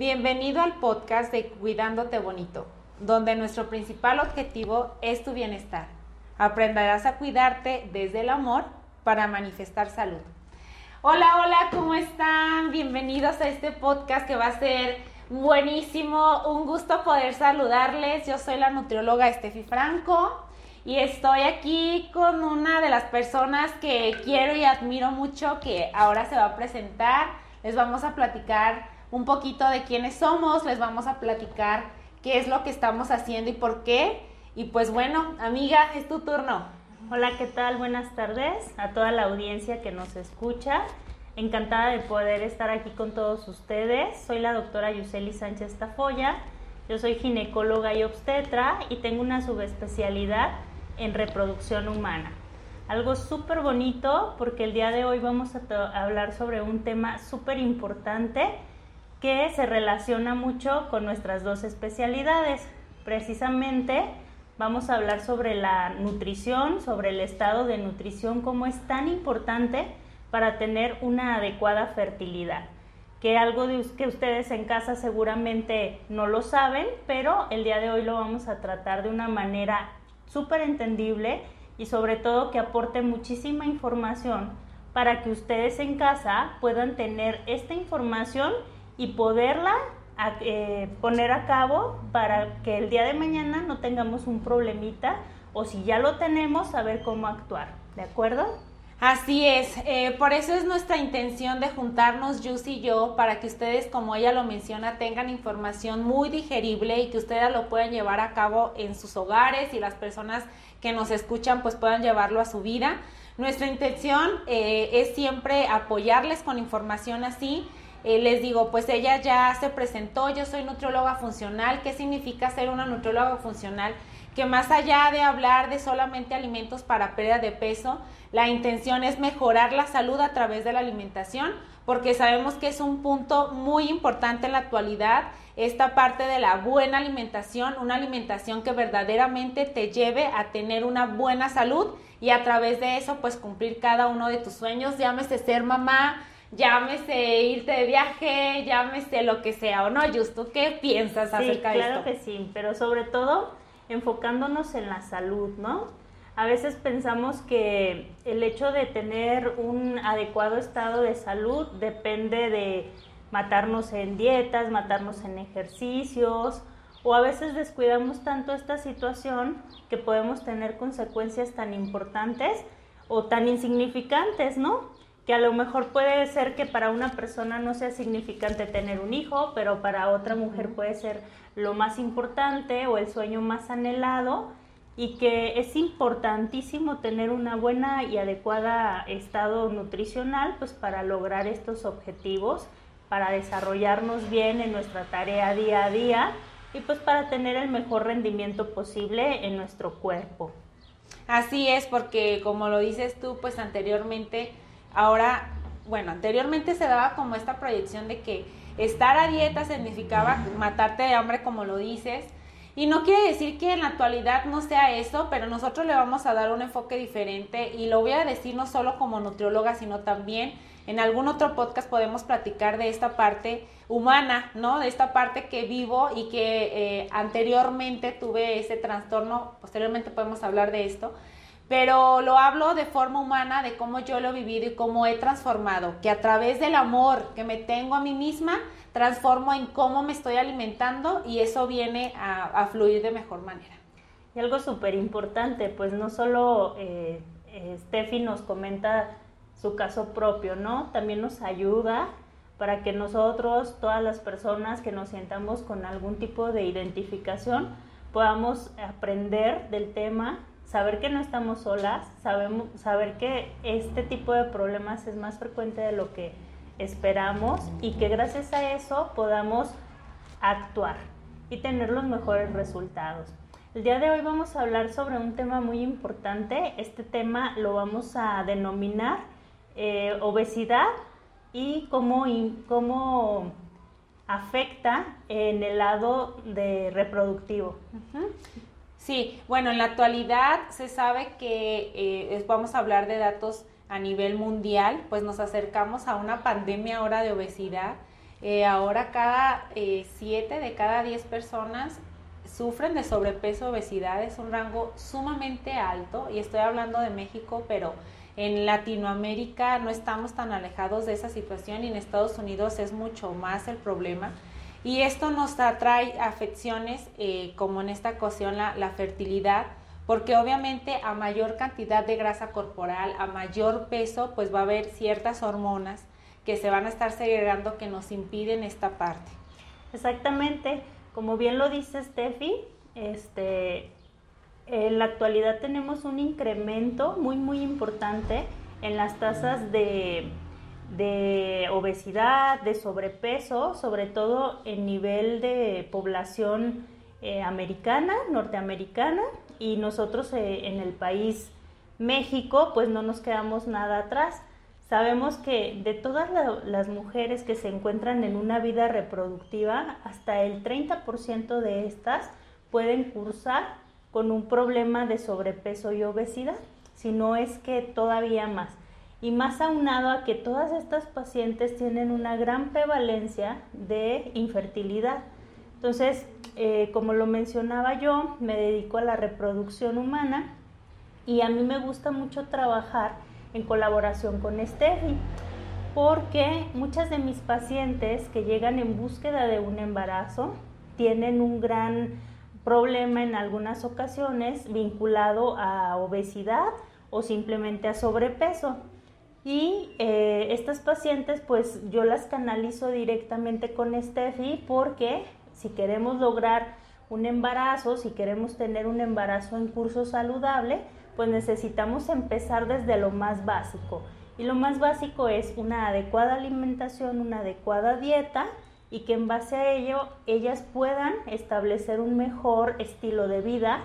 Bienvenido al podcast de Cuidándote Bonito, donde nuestro principal objetivo es tu bienestar. Aprenderás a cuidarte desde el amor para manifestar salud. Hola, hola, ¿cómo están? Bienvenidos a este podcast que va a ser buenísimo. Un gusto poder saludarles. Yo soy la nutrióloga Estefi Franco y estoy aquí con una de las personas que quiero y admiro mucho que ahora se va a presentar. Les vamos a platicar un poquito de quiénes somos, les vamos a platicar qué es lo que estamos haciendo y por qué. Y pues bueno, amiga, es tu turno. Hola, ¿qué tal? Buenas tardes a toda la audiencia que nos escucha. Encantada de poder estar aquí con todos ustedes. Soy la doctora Yuseli Sánchez Tafoya. Yo soy ginecóloga y obstetra y tengo una subespecialidad en reproducción humana. Algo súper bonito porque el día de hoy vamos a hablar sobre un tema súper importante que se relaciona mucho con nuestras dos especialidades. Precisamente vamos a hablar sobre la nutrición, sobre el estado de nutrición, cómo es tan importante para tener una adecuada fertilidad. Que algo de, que ustedes en casa seguramente no lo saben, pero el día de hoy lo vamos a tratar de una manera súper entendible y sobre todo que aporte muchísima información para que ustedes en casa puedan tener esta información y poderla eh, poner a cabo para que el día de mañana no tengamos un problemita o si ya lo tenemos, saber cómo actuar. ¿De acuerdo? Así es, eh, por eso es nuestra intención de juntarnos Jus y yo para que ustedes, como ella lo menciona, tengan información muy digerible y que ustedes lo puedan llevar a cabo en sus hogares y las personas que nos escuchan pues puedan llevarlo a su vida. Nuestra intención eh, es siempre apoyarles con información así. Eh, les digo, pues ella ya se presentó, yo soy nutrióloga funcional. ¿Qué significa ser una nutrióloga funcional? Que más allá de hablar de solamente alimentos para pérdida de peso, la intención es mejorar la salud a través de la alimentación, porque sabemos que es un punto muy importante en la actualidad, esta parte de la buena alimentación, una alimentación que verdaderamente te lleve a tener una buena salud y a través de eso pues cumplir cada uno de tus sueños, llámese ser mamá, llámese irte de viaje, llámese lo que sea, ¿o no, Justo? ¿Qué piensas acerca de esto? Claro que sí, pero sobre todo enfocándonos en la salud, ¿no? A veces pensamos que el hecho de tener un adecuado estado de salud depende de matarnos en dietas, matarnos en ejercicios, o a veces descuidamos tanto esta situación que podemos tener consecuencias tan importantes o tan insignificantes, ¿no? Que a lo mejor puede ser que para una persona no sea significante tener un hijo, pero para otra mujer puede ser lo más importante o el sueño más anhelado y que es importantísimo tener una buena y adecuada estado nutricional pues para lograr estos objetivos, para desarrollarnos bien en nuestra tarea día a día y pues para tener el mejor rendimiento posible en nuestro cuerpo. Así es, porque como lo dices tú, pues anteriormente, ahora, bueno, anteriormente se daba como esta proyección de que estar a dieta significaba matarte de hambre, como lo dices, y no quiere decir que en la actualidad no sea eso, pero nosotros le vamos a dar un enfoque diferente y lo voy a decir no solo como nutrióloga, sino también en algún otro podcast podemos platicar de esta parte humana, ¿no? De esta parte que vivo y que eh, anteriormente tuve ese trastorno, posteriormente podemos hablar de esto, pero lo hablo de forma humana, de cómo yo lo he vivido y cómo he transformado, que a través del amor que me tengo a mí misma, transformo en cómo me estoy alimentando y eso viene a, fluir de mejor manera. Y algo súper importante, pues no solo eh, eh, Steffi nos comenta su caso propio, ¿no? También nos ayuda para que nosotros, todas las personas que nos sientamos con algún tipo de identificación, podamos aprender del tema saber que no estamos solas, sabemos, saber que este tipo de problemas es más frecuente de lo que esperamos y que gracias a eso podamos actuar y tener los mejores resultados. El día de hoy vamos a hablar sobre un tema muy importante. Este tema lo vamos a denominar eh, obesidad y cómo, cómo afecta en el lado de reproductivo. Sí, bueno, en la actualidad se sabe que eh, vamos a hablar de datos a nivel mundial, pues nos acercamos a una pandemia ahora de obesidad. Eh, ahora cada 7 de cada 10 personas sufren de sobrepeso, obesidad, es un rango sumamente alto y estoy hablando de México, pero en Latinoamérica no estamos tan alejados de esa situación y en Estados Unidos es mucho más el problema. Y esto nos atrae afecciones eh, como en esta ocasión la, fertilidad, porque obviamente a mayor cantidad de grasa corporal, a mayor peso, pues va a haber ciertas hormonas que se van a estar segregando que nos impiden esta parte. Exactamente, como bien lo dice Steffi, este, en la actualidad tenemos un incremento muy muy importante en las tasas de, de obesidad, de sobrepeso, sobre todo en nivel de población eh, americana, norteamericana, y nosotros eh, en el país México, pues no nos quedamos nada atrás. Sabemos que de todas las mujeres que se encuentran en una vida reproductiva, hasta el 30% de estas pueden cursar con un problema de sobrepeso y obesidad, si no es que todavía más. Y más aunado a que todas estas pacientes tienen una gran prevalencia de infertilidad. Entonces, eh, como lo mencionaba yo, me dedico a la reproducción humana y a mí me gusta mucho trabajar en colaboración con Steffi, porque muchas de mis pacientes que llegan en búsqueda de un embarazo tienen un gran problema en algunas ocasiones vinculado a obesidad o simplemente a sobrepeso. Y eh, estas pacientes, pues yo las canalizo directamente con Steffi porque si queremos lograr un embarazo, si queremos tener un embarazo en curso saludable, pues necesitamos empezar desde lo más básico. Y lo más básico es una adecuada alimentación, una adecuada dieta y que en base a ello ellas puedan establecer un mejor estilo de vida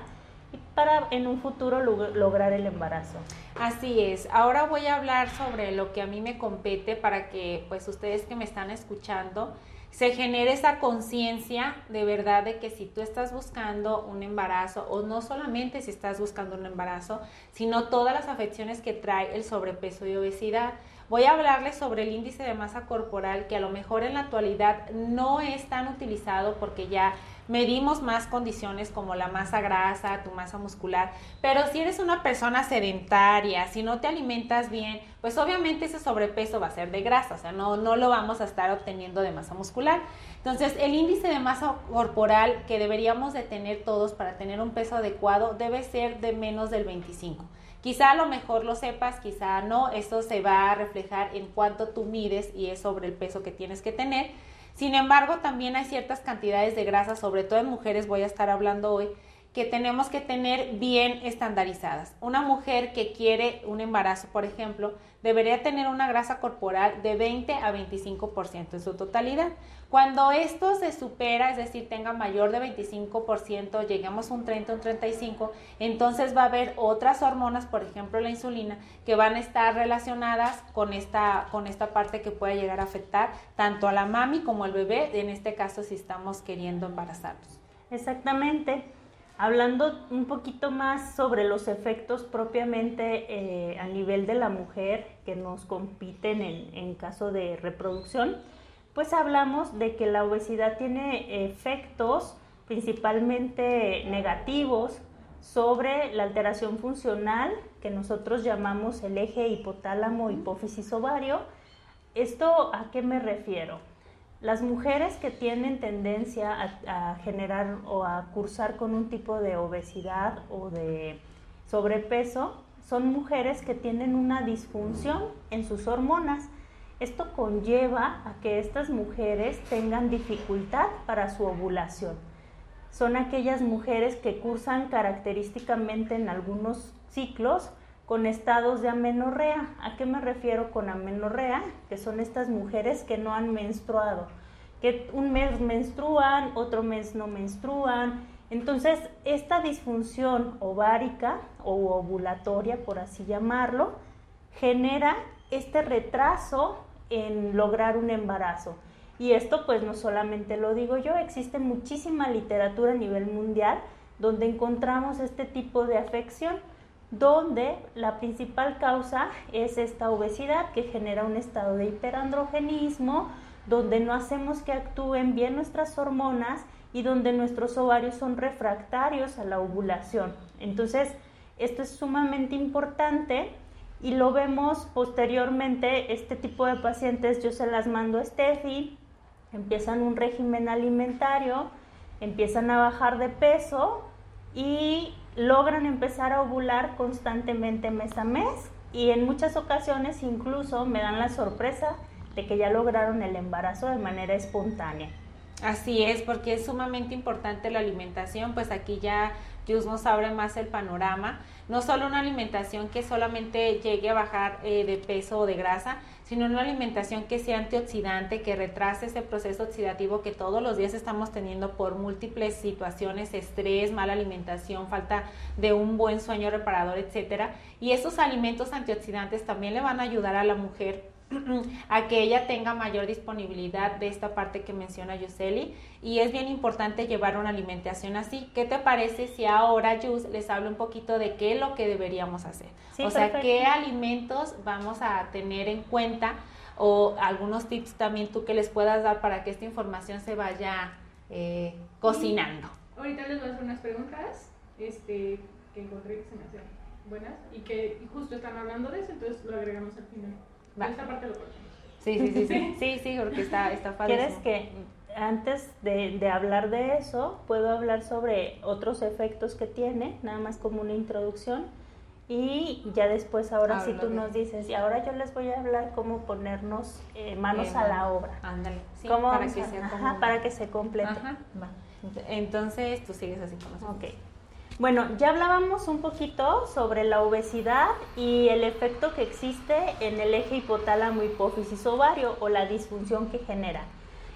para en un futuro lograr el embarazo. Así es. Ahora voy a hablar sobre lo que a mí me compete para que pues ustedes que me están escuchando se genere esa conciencia de verdad de que si tú estás buscando un embarazo, o no solamente si estás buscando un embarazo, sino todas las afecciones que trae el sobrepeso y obesidad. Voy a hablarles sobre el índice de masa corporal que a lo mejor en la actualidad no es tan utilizado porque ya medimos más condiciones como la masa grasa, tu masa muscular, pero si eres una persona sedentaria, si no te alimentas bien, pues obviamente ese sobrepeso va a ser de grasa, o sea, no, no lo vamos a estar obteniendo de masa muscular. Entonces, el índice de masa corporal que deberíamos de tener todos para tener un peso adecuado debe ser de menos del 25. Quizá a lo mejor lo sepas, quizá no, esto se va a reflejar en cuánto tú mides y es sobre el peso que tienes que tener. Sin embargo, también hay ciertas cantidades de grasa, sobre todo en mujeres, voy a estar hablando hoy, que tenemos que tener bien estandarizadas. Una mujer que quiere un embarazo, por ejemplo, debería tener una grasa corporal de 20 a 25% en su totalidad. Cuando esto se supera, es decir, tenga mayor de 25%, llegamos a un 30, un 35, entonces va a haber otras hormonas, por ejemplo la insulina, que van a estar relacionadas con esta, con esta parte que puede llegar a afectar tanto a la mami como al bebé, en este caso si estamos queriendo embarazarnos. Exactamente. Hablando un poquito más sobre los efectos propiamente eh, a nivel de la mujer que nos compiten en, caso de reproducción, pues hablamos de que la obesidad tiene efectos principalmente negativos sobre la alteración funcional que nosotros llamamos el eje hipotálamo hipófisis ovario. ¿Esto a qué me refiero? Las mujeres que tienen tendencia a, generar o a cursar con un tipo de obesidad o de sobrepeso son mujeres que tienen una disfunción en sus hormonas. Esto conlleva a que estas mujeres tengan dificultad para su ovulación. Son aquellas mujeres que cursan característicamente en algunos ciclos con estados de amenorrea. ¿A qué me refiero con amenorrea? Que son estas mujeres que no han menstruado, que un mes menstruan, otro mes no menstruan. Entonces, esta disfunción ovárica o ovulatoria, por así llamarlo, genera este retraso en lograr un embarazo. Y esto pues no solamente lo digo yo, existe muchísima literatura a nivel mundial donde encontramos este tipo de afección donde la principal causa es esta obesidad que genera un estado de hiperandrogenismo, donde no hacemos que actúen bien nuestras hormonas y donde nuestros ovarios son refractarios a la ovulación. Entonces, esto es sumamente importante y lo vemos posteriormente, este tipo de pacientes yo se las mando a Steffi, empiezan un régimen alimentario, empiezan a bajar de peso y logran empezar a ovular constantemente mes a mes y en muchas ocasiones incluso me dan la sorpresa de que ya lograron el embarazo de manera espontánea. Así es, porque es sumamente importante la alimentación, pues aquí ya Dios nos abre más el panorama, no solo una alimentación que solamente llegue a bajar eh, de peso o de grasa, sino una alimentación que sea antioxidante, que retrase ese proceso oxidativo que todos los días estamos teniendo por múltiples situaciones, estrés, mala alimentación, falta de un buen sueño reparador, etcétera. Y esos alimentos antioxidantes también le van a ayudar a la mujer a que ella tenga mayor disponibilidad de esta parte que menciona Yuseli y es bien importante llevar una alimentación así. ¿Qué te parece si ahora Yus les hablo un poquito de qué es lo que deberíamos hacer? o sea, qué alimentos vamos a tener en cuenta o algunos tips también tú que les puedas dar para que esta información se vaya eh, cocinando. Ahorita les voy a hacer unas preguntas este, que encontré que se me hacen buenas y que justo están hablando de eso, entonces lo agregamos al final. Esta parte lo Sí, sí, sí, sí, sí, sí, porque está, está fácil. ¿Quieres que antes de, de, hablar de eso, puedo hablar sobre otros efectos que tiene, nada más como una introducción? Y ya después, ahora sí tú nos dices, y ahora yo les voy a hablar cómo ponernos eh, manos a la obra. Ándale, sí, para, que para que se complete. Entonces, tú sigues así con nosotros. Ok. Bueno, ya hablábamos un poquito sobre la obesidad y el efecto que existe en el eje hipotálamo hipófisis ovario o la disfunción que genera.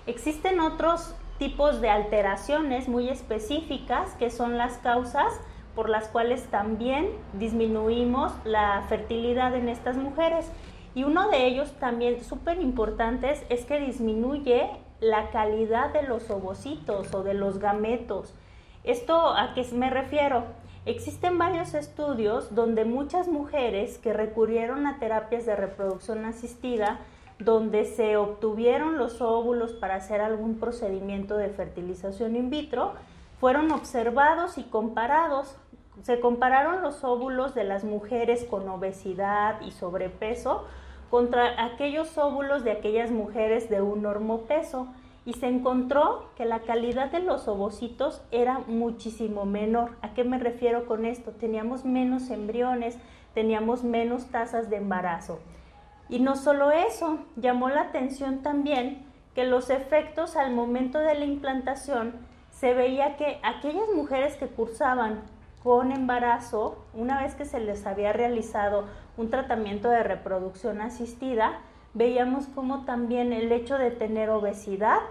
Existen otros tipos de alteraciones muy específicas que son las causas por las cuales también disminuimos la fertilidad en estas mujeres. Y uno de ellos también súper importantes es que disminuye la calidad de los ovocitos o de los gametos. ¿Esto a qué me refiero? Existen varios estudios donde muchas mujeres que recurrieron a terapias de reproducción asistida, donde se obtuvieron los óvulos para hacer algún procedimiento de fertilización in vitro, fueron observados y comparados. Se compararon los óvulos de las mujeres con obesidad y sobrepeso contra aquellos óvulos de aquellas mujeres de un normopeso y se encontró que la calidad de los ovocitos era muchísimo menor. ¿A qué me refiero con esto? Teníamos menos embriones, teníamos menos tasas de embarazo. Y no solo eso, llamó la atención también que los efectos al momento de la implantación se veía que aquellas mujeres que cursaban con embarazo, una vez que se les había realizado un tratamiento de reproducción asistida, veíamos como también el hecho de tener obesidad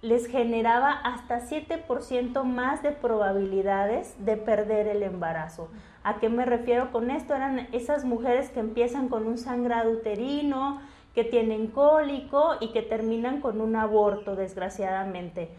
les generaba hasta 7% más de probabilidades de perder el embarazo. ¿A qué me refiero con esto? Eran esas mujeres que empiezan con un sangrado uterino, que tienen cólico y que terminan con un aborto, desgraciadamente.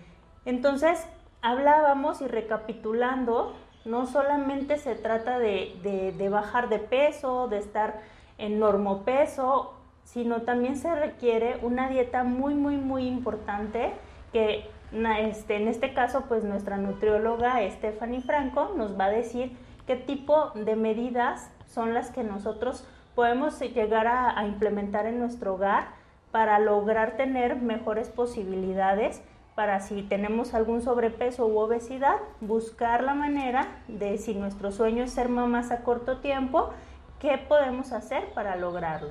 Entonces, hablábamos y recapitulando, no solamente se trata de, de bajar de peso, de estar en normopeso sino también se requiere una dieta muy, muy, muy importante que este, en este caso pues nuestra nutrióloga Stephanie Franco nos va a decir qué tipo de medidas son las que nosotros podemos llegar a, implementar en nuestro hogar para lograr tener mejores posibilidades para si tenemos algún sobrepeso u obesidad, buscar la manera de si nuestro sueño es ser mamás a corto tiempo, qué podemos hacer para lograrlo.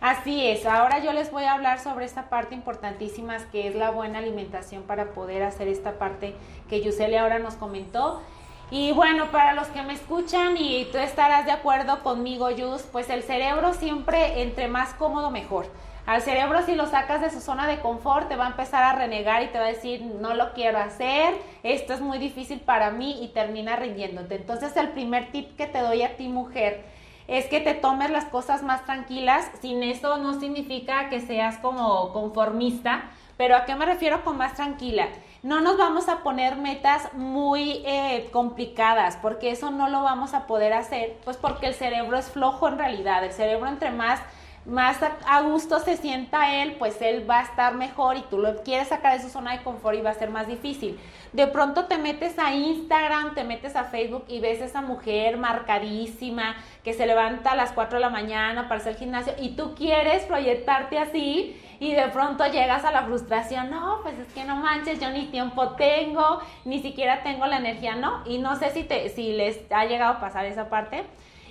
Así es, ahora yo les voy a hablar sobre esta parte importantísima que es la buena alimentación para poder hacer esta parte que Yuseli ahora nos comentó. Y bueno, para los que me escuchan y tú estarás de acuerdo conmigo, Yus, pues el cerebro siempre entre más cómodo mejor. Al cerebro si lo sacas de su zona de confort te va a empezar a renegar y te va a decir no lo quiero hacer, esto es muy difícil para mí y termina rindiéndote. Entonces el primer tip que te doy a ti mujer es que te tomes las cosas más tranquilas. Sin eso no significa que seas como conformista, pero ¿a qué me refiero con más tranquila? No nos vamos a poner metas muy eh, complicadas, porque eso no lo vamos a poder hacer, pues porque el cerebro es flojo en realidad. El cerebro entre más más a, gusto se sienta él, pues él va a estar mejor y tú lo quieres sacar de su zona de confort y va a ser más difícil. De pronto te metes a Instagram, te metes a Facebook y ves a esa mujer marcadísima que se levanta a las 4 de la mañana para hacer gimnasio y tú quieres proyectarte así y de pronto llegas a la frustración, no, pues es que no manches, yo ni tiempo tengo, ni siquiera tengo la energía, ¿no? Y no sé si, te, si les ha llegado a pasar esa parte.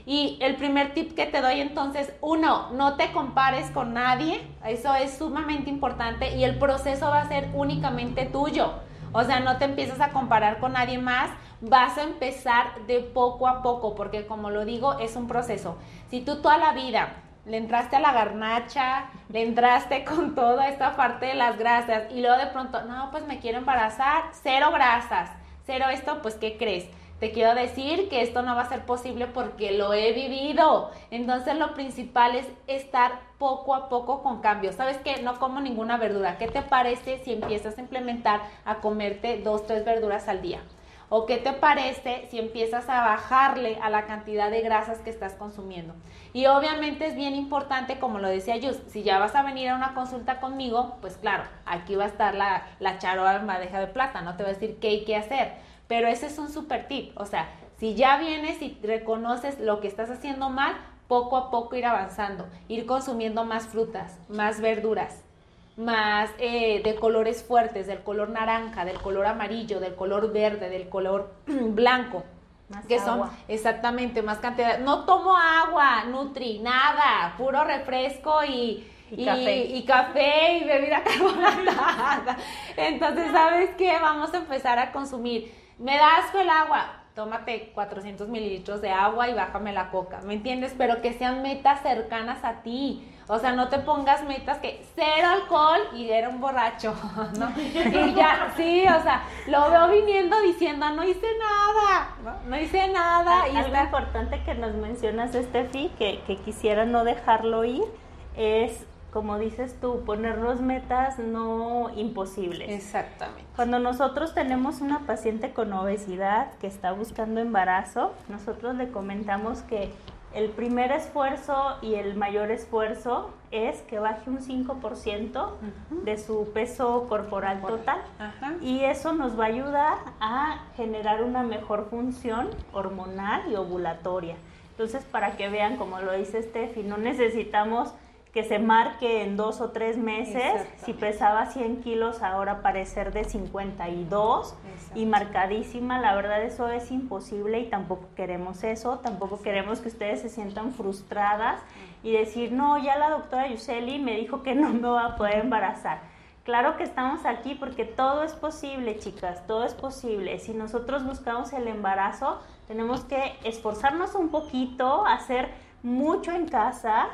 Y el primer tip que te doy entonces, uno, no te compares con nadie, eso es sumamente importante y el proceso va a ser únicamente tuyo. O sea, no te empiezas a comparar con nadie más, vas a empezar de poco a poco, porque como lo digo, es un proceso. Si tú toda la vida le entraste a la garnacha, le entraste con toda esta parte de las grasas y luego de pronto, no, pues me quiero embarazar, cero grasas, cero esto, pues ¿qué crees? Te quiero decir que esto no va a ser posible porque lo he vivido. Entonces lo principal es estar poco a poco con cambios. ¿Sabes qué? No como ninguna verdura. ¿Qué te parece si empiezas a implementar a comerte dos, tres verduras al día? ¿O qué te parece si empiezas a bajarle a la cantidad de grasas que estás consumiendo? Y obviamente es bien importante, como lo decía Yus, si ya vas a venir a una consulta conmigo, pues claro, aquí va a estar la, la charola en bandeja de plata, no te voy a decir qué hay que hacer pero ese es un super tip. O sea, si ya vienes y reconoces lo que estás haciendo mal, poco a poco ir avanzando, ir consumiendo más frutas, más verduras, más eh, de colores fuertes, del color naranja, del color amarillo, del color verde, del color blanco. Más que agua. son exactamente más cantidad. No tomo agua, nutri, nada, puro refresco y, Y café. y café y bebida carbonatada. Entonces, ¿sabes qué? Vamos a empezar a consumir me das el agua, tómate 400 mililitros de agua y bájame la coca, ¿me entiendes? Pero que sean metas cercanas a ti. O sea, no te pongas metas que cero alcohol y era un borracho, ¿no? Y ya, sí, o sea, lo veo viniendo diciendo, no hice nada, no, no hice nada. Y Algo está... importante que nos mencionas, Steffi, que, que quisiera no dejarlo ir, es como dices tú, ponernos metas no imposibles. Exactamente. Cuando nosotros tenemos una paciente con obesidad que está buscando embarazo, nosotros le comentamos que el primer esfuerzo y el mayor esfuerzo es que baje un 5% de su peso corporal total. Y eso nos va a ayudar a generar una mejor función hormonal y ovulatoria. Entonces, para que vean, como lo dice Steffi, no necesitamos que se marque en dos o tres meses. Si pesaba 100 kilos, ahora parecer de 52 y marcadísima. La verdad, eso es imposible y tampoco queremos eso. Tampoco queremos que ustedes se sientan frustradas y decir, no, ya la doctora Yuseli me dijo que no me va a poder embarazar. Claro que estamos aquí porque todo es posible, chicas, todo es posible. Si nosotros buscamos el embarazo, tenemos que esforzarnos un poquito, hacer mucho en casa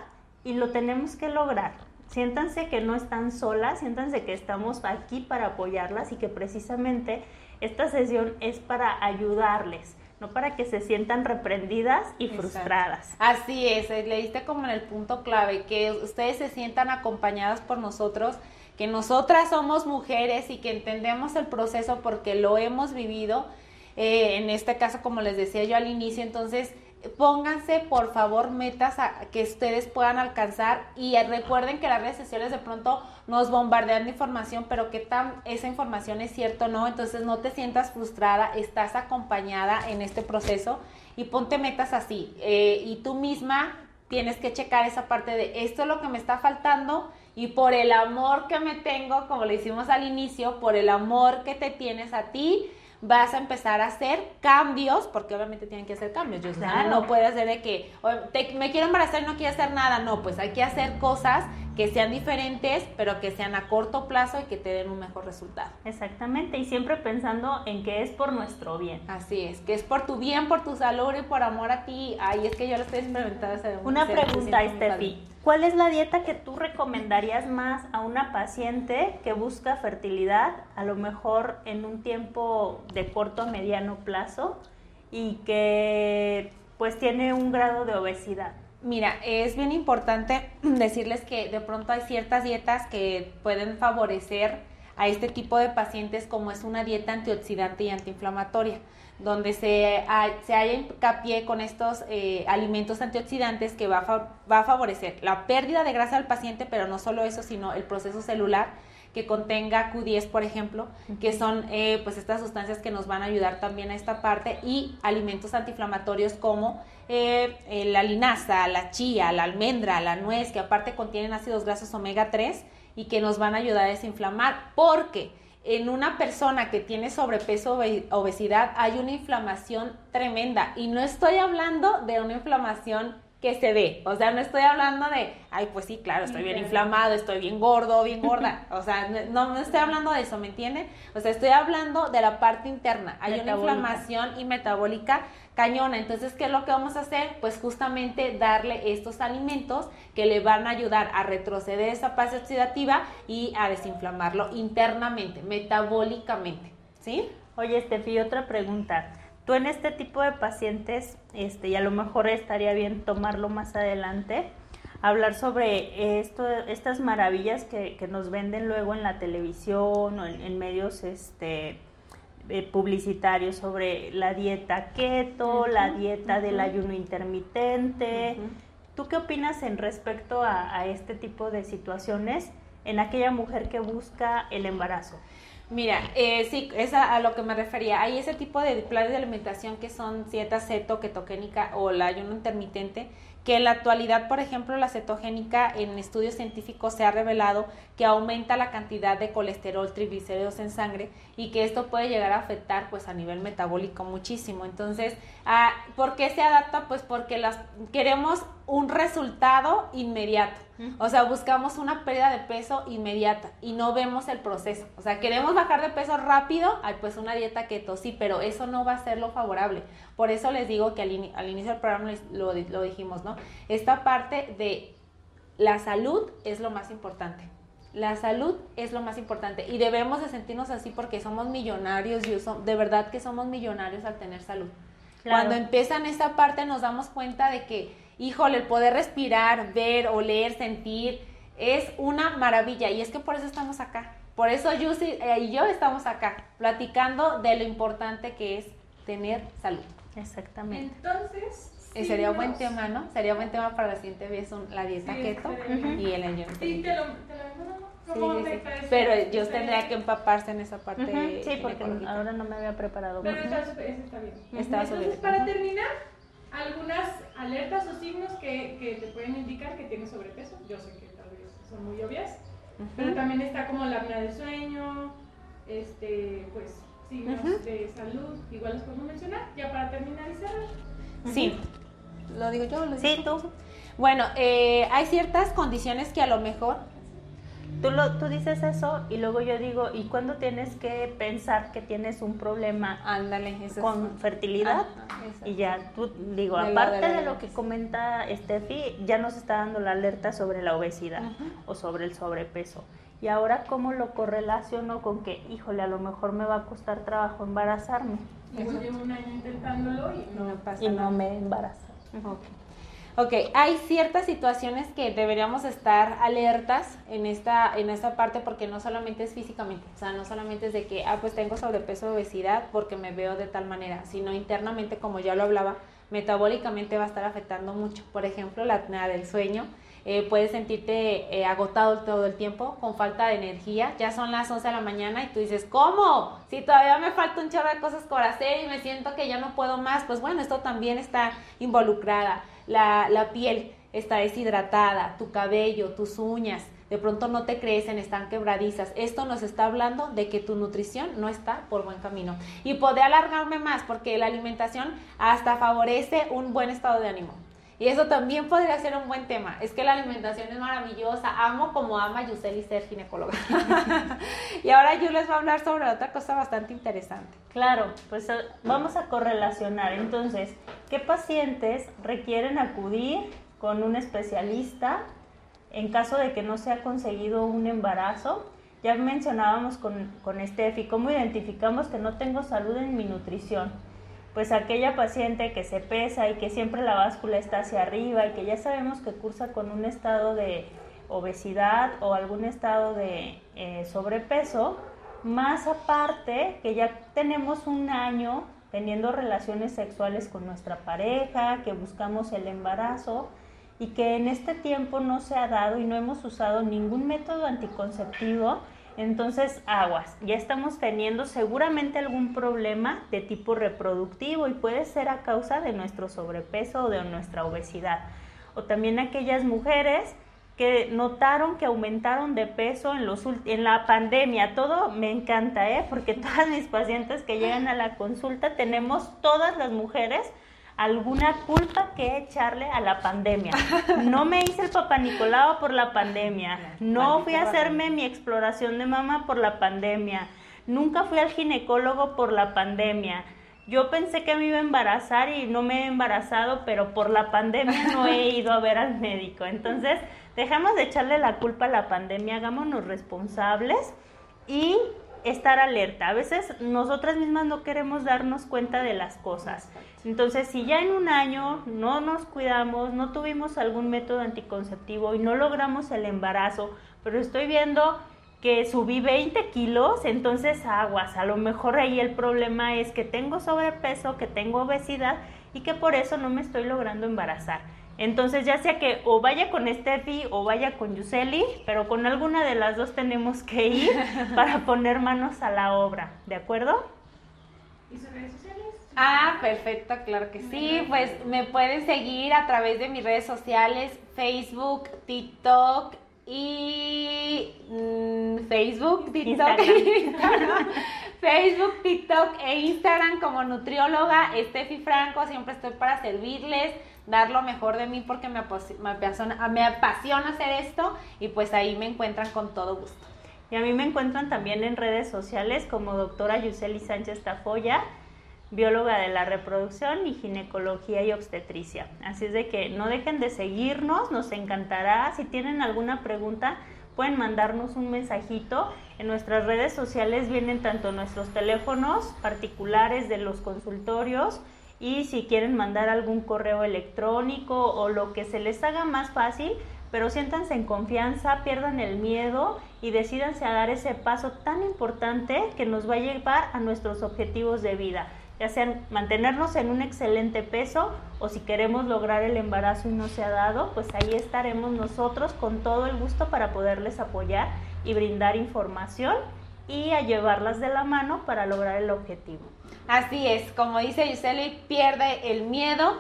y lo tenemos que lograr. Siéntanse que no están solas, siéntanse que estamos aquí para apoyarlas y que precisamente esta sesión es para ayudarles, no para que se sientan reprendidas y Exacto. frustradas. Así es, eh, le diste como en el punto clave, que ustedes se sientan acompañadas por nosotros, que nosotras somos mujeres y que entendemos el proceso porque lo hemos vivido, eh, en este caso como les decía yo al inicio, entonces pónganse por favor metas a- que ustedes puedan alcanzar. Y recuerden que las redes sociales de pronto nos bombardean de información, pero qué tan esa información es cierto no, entonces no te sientas frustrada, estás acompañada en este proceso y ponte metas así. Eh, y tú misma tienes que checar esa parte de esto es lo que me está faltando y por el amor que me tengo, como lo hicimos al inicio, por el amor que te tienes a ti, vas a empezar a hacer cambios, porque obviamente tienen que hacer cambios. Yo Claro. no puede hacer de que te- me quiero embarazar y no quiero hacer nada. No, pues hay que hacer cosas que sean diferentes, pero que sean a corto plazo y que te den un mejor resultado. Exactamente, y siempre pensando en que es por nuestro bien. Así es, que es por tu bien, por tu salud y por amor a ti. Ay, es que yo lo estoy experimentando. hace Una pregunta, Steffi. ¿Cuál es la dieta que tú recomendarías más a una paciente que busca fertilidad, a lo mejor en un tiempo de corto a mediano plazo y que pues tiene un grado de obesidad? Mira, es bien importante decirles que de pronto hay ciertas dietas que pueden favorecer a este tipo de pacientes como es una dieta antioxidante y antiinflamatoria donde se, se haya hincapié con estos eh, alimentos antioxidantes que va a, va a favorecer la pérdida de grasa del paciente, pero no solo eso, sino el proceso celular que contenga Q10, por ejemplo, que son eh, pues estas sustancias que nos van a ayudar también a esta parte y alimentos antiinflamatorios como eh, la linaza, la chía, la almendra, la nuez, que aparte contienen ácidos grasos omega 3 y que nos van a ayudar a desinflamar, porque en una persona que tiene sobrepeso o obesidad hay una inflamación tremenda. Y no estoy hablando de una inflamación que se ve. O sea, no estoy hablando de, ay, pues sí, claro, estoy bien inflamado, estoy bien gordo, bien gorda. O sea, no, no estoy hablando de eso, ¿me entienden? O sea, estoy hablando de la parte interna. Hay una inflamación y metabólica cañona. Entonces, ¿qué es lo que vamos a hacer? Pues justamente darle estos alimentos que le van a ayudar a retroceder esa fase oxidativa y a desinflamarlo internamente, metabólicamente. ¿Sí? Oye, Estefi, otra pregunta. Tú en este tipo de pacientes, este, y a lo mejor estaría bien tomarlo más adelante, hablar sobre esto, estas maravillas que, nos venden luego en la televisión o en, medios este, eh, publicitarios sobre la dieta keto, la dieta del ayuno intermitente. ¿Tú qué opinas en respecto a, a este tipo de situaciones en aquella mujer que busca el embarazo? Mira, eh, sí, es a, lo que me refería. Hay ese tipo de planes de alimentación que son dieta ceto, ketogénica o la ayuno intermitente, que en la actualidad, por ejemplo, la cetogénica en estudios científicos se ha revelado que aumenta la cantidad de colesterol, triglicéridos en sangre y que esto puede llegar a afectar pues a nivel metabólico muchísimo. Entonces, ah, ¿por qué se adapta? Pues porque las queremos un resultado inmediato. O sea, buscamos una pérdida de peso inmediata y no vemos el proceso. O sea, queremos bajar de peso rápido, hay pues una dieta keto, sí, pero eso no va a ser lo favorable. Por eso les digo que al, inicio del programa lo, lo dijimos, ¿no? Esta parte de la salud es lo más importante. La salud es lo más importante y debemos de sentirnos así porque somos millonarios y de verdad que somos millonarios al tener salud. Cuando empiezan esta parte nos damos cuenta de que, híjole, el poder respirar, ver, oler, sentir, es una maravilla y es que por eso estamos acá. Por eso Yusi eh, y yo estamos acá, platicando de lo importante que es tener salud. Exactamente. Entonces, eh, sería un buen tema, ¿no? Sería un buen tema para la siguiente vez la dieta keto y el ayuno. Sí, te lo, te lo sí, sí, Pero yo tendría que empaparse en esa parte. Sí, porque ahora no me había preparado. Pero eso está bien. Entonces, para terminar, algunas alertas o signos que, que te pueden indicar que tienes sobrepeso. Yo sé que tal vez son muy obvias. Pero también está como la apnea del sueño, este, pues signos de salud, igual los podemos mencionar, ya para terminar y cerrar. Sí. ¿Lo digo yo? ¿Lo sí, tú. Bueno, eh, hay ciertas condiciones que a lo mejor... Tú, lo, tú dices eso y luego yo digo, ¿y cuándo tienes que pensar que tienes un problema Ándale, con fertilidad? y ya, tú digo, aparte de, lo que comenta Steffi, ya nos está dando la alerta sobre la obesidad o sobre el sobrepeso. Y ahora, ¿cómo lo correlaciono con que, híjole, a lo mejor me va a costar trabajo embarazarme? llevo un año intentándolo y no, me pasa y no me embaraza. Ok, hay ciertas situaciones que deberíamos estar alertas en esta, en esta parte porque no solamente es físicamente, o sea, no solamente es de que, ah, pues tengo sobrepeso obesidad porque me veo de tal manera, sino internamente, como ya lo hablaba, metabólicamente va a estar afectando mucho. Por ejemplo, la apnea del sueño, eh, puedes sentirte eh, agotado todo el tiempo, con falta de energía. Ya son las 11 de la mañana y tú dices, ¿cómo? Si todavía me falta un chorro de cosas por hacer y me siento que ya no puedo más, pues bueno, esto también está involucrada. La, la piel está deshidratada, tu cabello, tus uñas, de pronto no te crecen, están quebradizas. Esto nos está hablando de que tu nutrición no está por buen camino. Y podría alargarme más porque la alimentación hasta favorece un buen estado de ánimo. Y eso también podría ser un buen tema. Es que la alimentación es maravillosa. Amo como ama Yuseli ser ginecóloga. y ahora yo les voy a hablar sobre otra cosa bastante interesante. Claro, pues eh, vamos a correlacionar. Entonces, ¿qué pacientes requieren acudir con un especialista en caso de que no se ha conseguido un embarazo? Ya mencionábamos con, con Steffi cómo identificamos que no tengo salud en mi nutrición pues aquella paciente que se pesa y que siempre la báscula está hacia arriba y que ya sabemos que cursa con un estado de obesidad o algún estado de eh, sobrepeso, más aparte que ya tenemos un año teniendo relaciones sexuales con nuestra pareja, que buscamos el embarazo y que en este tiempo no se ha dado y no hemos usado ningún método anticonceptivo, entonces aguas, ya estamos teniendo seguramente algún problema de tipo reproductivo y puede ser a causa de nuestro sobrepeso o de nuestra obesidad. O también aquellas mujeres que notaron que aumentaron de peso en, los, en la pandemia. Todo me encanta, ¿eh? porque todas mis pacientes que llegan a la consulta tenemos todas las mujeres alguna culpa que echarle a la pandemia. No me hice el papá Nicolau por la pandemia. No fui a hacerme mi exploración de mama por la pandemia. Nunca fui al ginecólogo por la pandemia. Yo pensé que me iba a embarazar y no me he embarazado, pero por la pandemia no he ido a ver al médico. Entonces, dejamos de echarle la culpa a la pandemia, hagámonos responsables y estar alerta. A veces nosotras mismas no queremos darnos cuenta de las cosas. Entonces, si ya en un año no nos cuidamos, no tuvimos algún método anticonceptivo y no logramos el embarazo, pero estoy viendo que subí 20 kilos, entonces aguas, a lo mejor ahí el problema es que tengo sobrepeso, que tengo obesidad y que por eso no me estoy logrando embarazar. Entonces ya sea que o vaya con Steffi o vaya con Yuseli, pero con alguna de las dos tenemos que ir para poner manos a la obra, ¿de acuerdo? ¿Y sus redes sociales? Ah, perfecto, claro que sí. Pues me pueden seguir a través de mis redes sociales, Facebook, TikTok, y mm, Facebook, TikTok, Instagram. Facebook, TikTok e Instagram como nutrióloga Estefi Franco. Siempre estoy para servirles, dar lo mejor de mí porque me, apasiona, me apasiona hacer esto y pues ahí me encuentran con todo gusto. Y a mí me encuentran también en redes sociales como doctora Yuseli Sánchez Tafoya bióloga de la reproducción y ginecología y obstetricia. Así es de que no dejen de seguirnos, nos encantará. Si tienen alguna pregunta, pueden mandarnos un mensajito. En nuestras redes sociales vienen tanto nuestros teléfonos particulares de los consultorios y si quieren mandar algún correo electrónico o lo que se les haga más fácil, pero siéntanse en confianza, pierdan el miedo y decidanse a dar ese paso tan importante que nos va a llevar a nuestros objetivos de vida ya sean mantenernos en un excelente peso o si queremos lograr el embarazo y no se ha dado, pues ahí estaremos nosotros con todo el gusto para poderles apoyar y brindar información y a llevarlas de la mano para lograr el objetivo. Así es, como dice Yuseli, pierde el miedo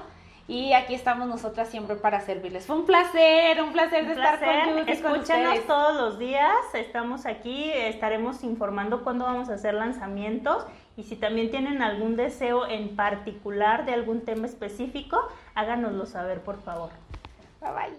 y aquí estamos nosotras siempre para servirles. Fue un placer, un placer de estar con Escúchanos todos los días, estamos aquí, estaremos informando cuándo vamos a hacer lanzamientos y si también tienen algún deseo en particular de algún tema específico, háganoslo saber, por favor. Bye bye.